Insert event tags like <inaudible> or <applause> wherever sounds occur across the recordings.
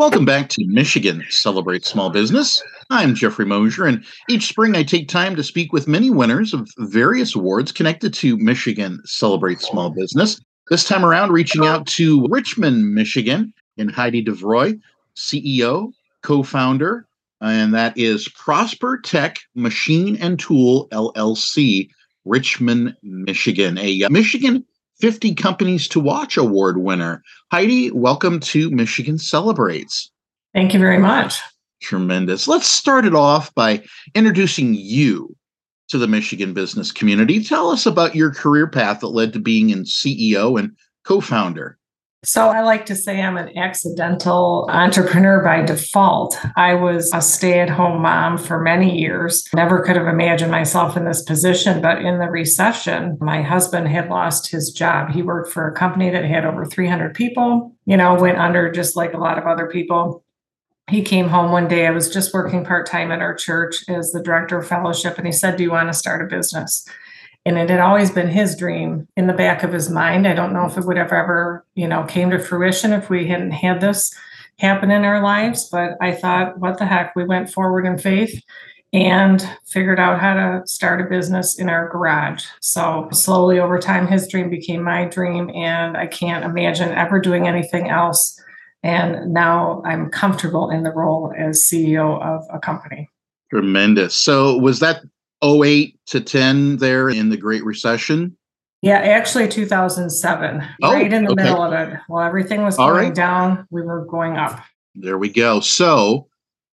Welcome back to Michigan Celebrate Small Business. I'm Jeffrey Mosher, and each spring I take time to speak with many winners of various awards connected to Michigan Celebrate Small Business. This time around, reaching out to Richmond, Michigan, and Heidi DeVroy, CEO, co founder, and that is Prosper Tech Machine and Tool LLC, Richmond, Michigan, a Michigan 50 Companies to Watch Award winner. Heidi, welcome to Michigan Celebrates. Thank you very much. Tremendous. Let's start it off by introducing you to the Michigan business community. Tell us about your career path that led to being in CEO and co founder. So I like to say I'm an accidental entrepreneur by default. I was a stay at home mom for many years. Never could have imagined myself in this position. But in the recession, my husband had lost his job. He worked for a company that had over 300 people, you know, went under just like a lot of other people. He came home one day. I was just working part time at our church as the director of fellowship. And he said, Do you want to start a business? And it had always been his dream in the back of his mind. I don't know if it would have ever you know came to fruition if we hadn't had this happen in our lives but i thought what the heck? We went forward in faith and figured out how to start a business in our garage. So slowly over time his dream became my dream and i can't imagine ever doing anything else. And now i'm comfortable in the role as ceo of a company. Tremendous. So was that 08 to 10 there in the Great Recession? Yeah, actually 2007, oh, right in the okay. middle of it. While everything was going right. down, we were going up. There we go. So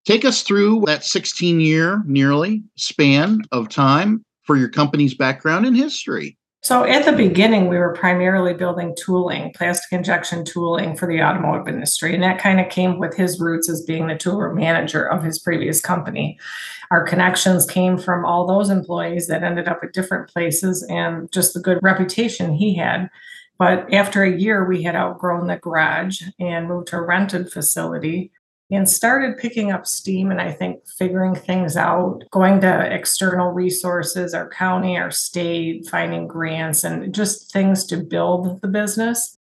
take us through that 16 year nearly span of time for your company's background and history. So at the beginning, we were primarily building tooling, plastic injection tooling for the automotive industry. And that kind of came with his roots as being the tool manager of his previous company. Our connections came from all those employees that ended up at different places and just the good reputation he had. But after a year, we had outgrown the garage and moved to a rented facility and started picking up steam and I think figuring things out, going to external resources, our county, our state, finding grants, and just things to build the business.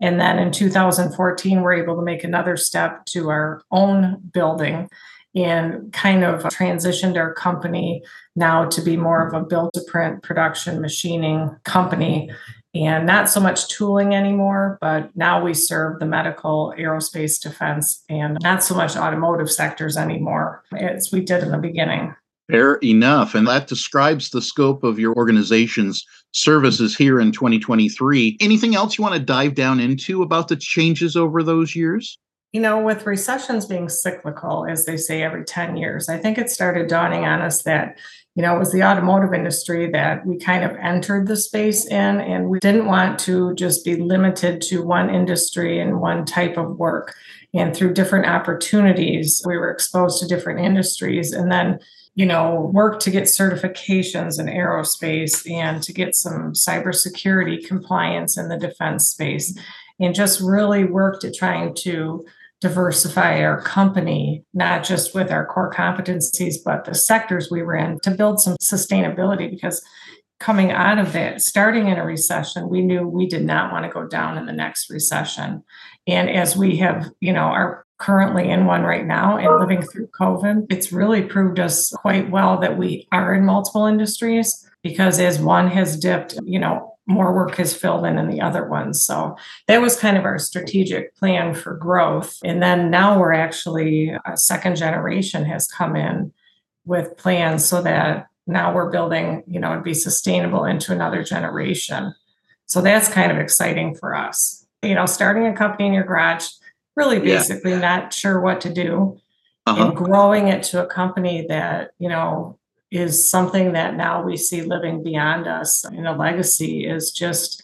And then in 2014, we're able to make another step to our own building and kind of transitioned our company now to be more of a build to print production machining company and not so much tooling anymore, but now we serve the medical, aerospace, defense, and not so much automotive sectors anymore as we did in the beginning. Fair enough. And that describes the scope of your organization's services here in 2023. Anything else you want to dive down into about the changes over those years? You know, with recessions being cyclical, as they say every 10 years, I think it started dawning on us that, you know, it was the automotive industry that we kind of entered the space in, and we didn't want to just be limited to one industry and one type of work. And through different opportunities, we were exposed to different industries. And then you know, work to get certifications in aerospace and to get some cybersecurity compliance in the defense space, and just really worked at trying to diversify our company, not just with our core competencies, but the sectors we were in to build some sustainability because coming out of it, starting in a recession, we knew we did not want to go down in the next recession. And as we have, you know, are currently in one right now and living through COVID, it's really proved us quite well that we are in multiple industries because as one has dipped, you know, more work is filled in in the other ones. So that was kind of our strategic plan for growth. And then now we're actually a second generation has come in with plans so that now we're building, you know, to be sustainable into another generation. So that's kind of exciting for us. You know, starting a company in your garage, really basically yeah. not sure what to do. Uh-huh. And growing it to a company that, you know, is something that now we see living beyond us in a legacy is just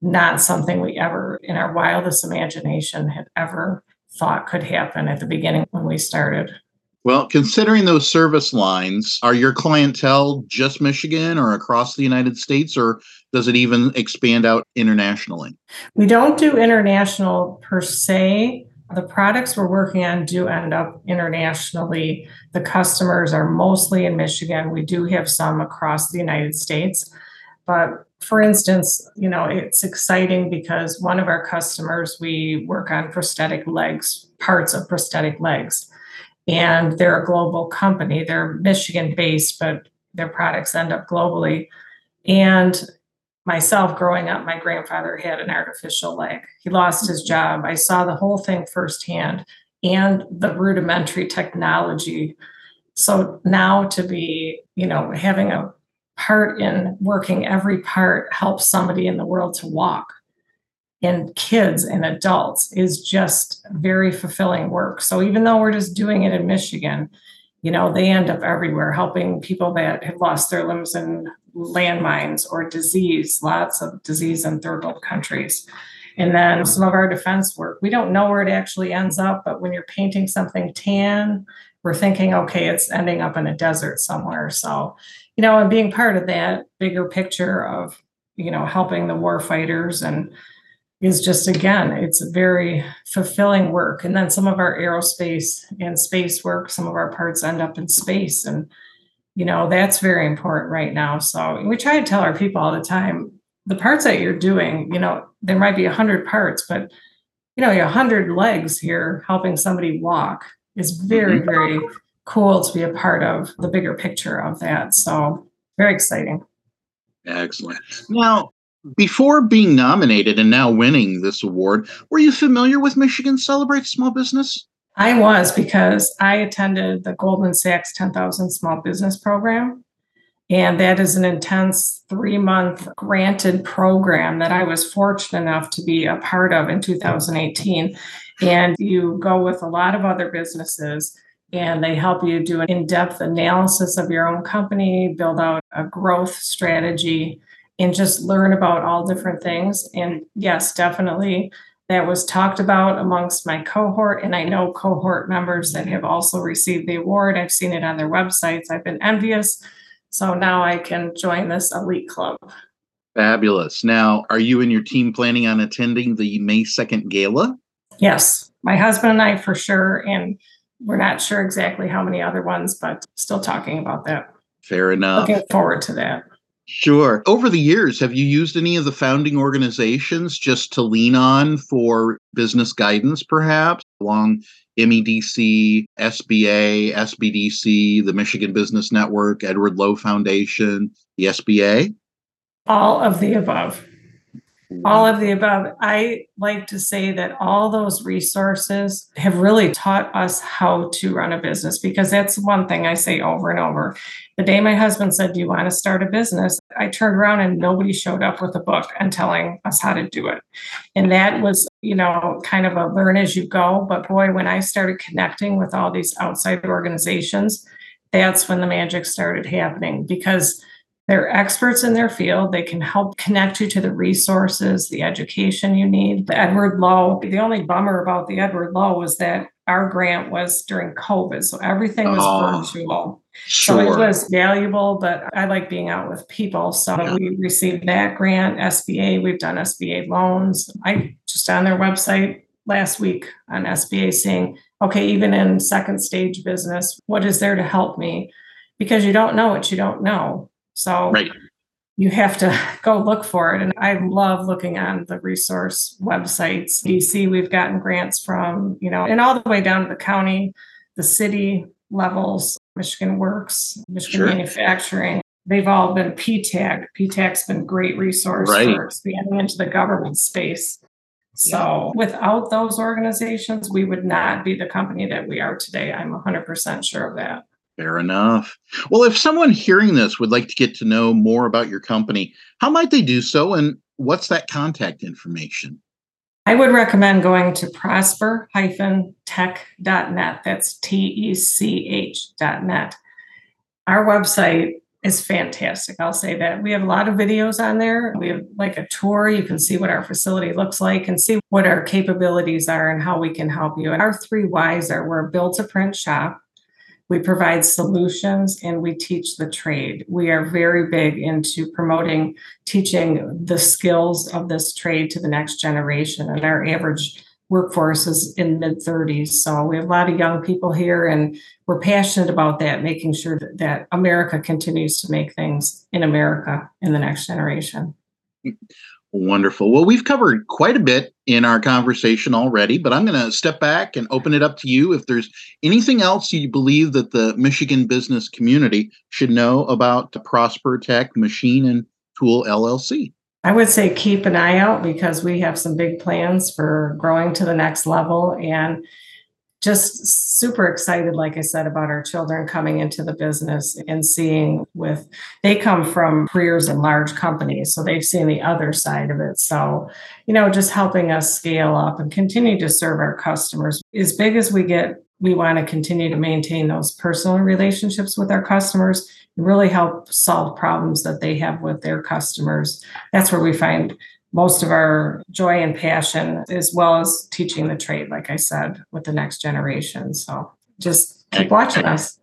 not something we ever, in our wildest imagination, had ever thought could happen at the beginning when we started. Well, considering those service lines, are your clientele just Michigan or across the United States, or does it even expand out internationally? We don't do international per se the products we're working on do end up internationally. The customers are mostly in Michigan. We do have some across the United States. But for instance, you know, it's exciting because one of our customers, we work on prosthetic legs, parts of prosthetic legs. And they're a global company. They're Michigan based, but their products end up globally. And myself growing up, my grandfather had an artificial leg. He lost his mm-hmm. job. I saw the whole thing firsthand and the rudimentary technology. So now to be, you know, having a part in working every part helps somebody in the world to walk and kids and adults is just very fulfilling work. So even though we're just doing it in Michigan, you know, they end up everywhere helping people that have lost their limbs in landmines or disease, lots of disease in third world countries. And then some of our defense work, we don't know where it actually ends up, but when you're painting something tan, we're thinking, okay, it's ending up in a desert somewhere. So, you know, and being part of that bigger picture of, you know, helping the war fighters and is just again it's very fulfilling work. And then some of our aerospace and space work some of our parts end up in space. And you know that's very important right now. So we try to tell our people all the time the parts that you're doing you know there might be 100 parts but you know your 100 legs here helping somebody walk is very mm-hmm. very cool to be a part of the bigger picture of that. So very exciting. Excellent. Now before being nominated and now winning this award, were you familiar with Michigan Celebrate Small Business? I was because I attended the Goldman Sachs 10,000 Small Business Program. And that is an intense three month granted program that I was fortunate enough to be a part of in 2018. And you go with a lot of other businesses and they help you do an in depth analysis of your own company, build out a growth strategy, and just learn about all different things. And yes, definitely that was talked about amongst my cohort. And I know cohort members that have also received the award. I've seen it on their websites. I've been envious. So now I can join this elite club. Fabulous. Now, are you and your team planning on attending the May 2nd gala? Yes, my husband and I for sure. And we're not sure exactly how many other ones, but still talking about that. Fair enough. Looking forward to that. Sure. Over the years, have you used any of the founding organizations just to lean on for business guidance, perhaps along MEDC, SBA, SBDC, the Michigan Business Network, Edward Lowe Foundation, the SBA? All of the above all of the above. I like to say that all those resources have really taught us how to run a business because that's one thing I say over and over. The day my husband said, Do you want to start a business? I turned around and nobody showed up with a book and telling us how to do it. And that was, you know, kind of a learn as you go. But boy, when I started connecting with all these outside organizations, that's when the magic started happening because they're experts in their field. They can help connect you to the resources, the education you need. The Edward Lowe, the only bummer about the Edward Lowe was that our grant was during COVID. So everything was oh, virtual. Sure. So it was valuable, but I like being out with people. So yeah. we received that grant, SBA. We've done SBA loans. I just on their website last week on SBA seeing, okay, even in second stage business, what is there to help me? Because you don't know what you don't know. So right. you have to <laughs> go look for it. And I love looking on the resource websites. DC, we've gotten grants from, you know, and all the way down to the county, the city levels, Michigan Works, Michigan sure. Manufacturing. They've all been PTAC. PTAC's been a great resource right. for expanding into the government space. So without those organizations, we would not be the company that we are today. I'm 100% sure of that. Fair enough. Well, if someone hearing this would like to get to know more about your company, how might they do so? And what's that contact information? I would recommend going to prosper-tech.net. That's T E C H.net. Our website is fantastic. I'll say that. We have a lot of videos on there. We have like a tour. You can see what our facility looks like and see what our capabilities are and how we can help you. And our three Y's are we're a build to print shop. We provide solutions and we teach the trade. We are very big into promoting, teaching the skills of this trade to the next generation. And our average workforce is in mid 30s. So we have a lot of young people here, and we're passionate about that, making sure that, that America continues to make things in America in the next generation. Hmm. Wonderful. Well, we've covered quite a bit in our conversation already, but I'm going to step back and open it up to you. If there's anything else you believe that the Michigan business community should know about Prosper Tech Machine and Tool LLC. I would say keep an eye out because we have some big plans for growing to the next level and just super excited like i said about our children coming into the business and seeing with they come from careers in large companies so they've seen the other side of it so you know just helping us scale up and continue to serve our customers as big as we get we want to continue to maintain those personal relationships with our customers and really help solve problems that they have with their customers. That's where we find most of our joy and passion, as well as teaching the trade, like I said, with the next generation. So just keep watching us.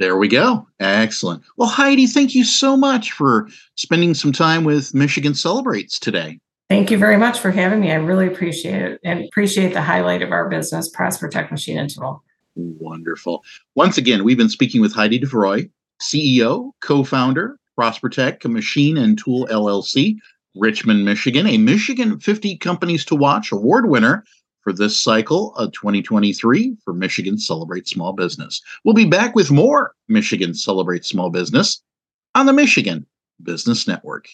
There we go. Excellent. Well, Heidi, thank you so much for spending some time with Michigan Celebrates today. Thank you very much for having me. I really appreciate it and appreciate the highlight of our business, Prosper Tech Machine and Tool. Wonderful. Once again, we've been speaking with Heidi DeVroy, CEO, co founder, prosper Prospertech Machine and Tool LLC, Richmond, Michigan, a Michigan 50 Companies to Watch award winner for this cycle of 2023 for Michigan Celebrate Small Business. We'll be back with more Michigan Celebrate Small Business on the Michigan Business Network.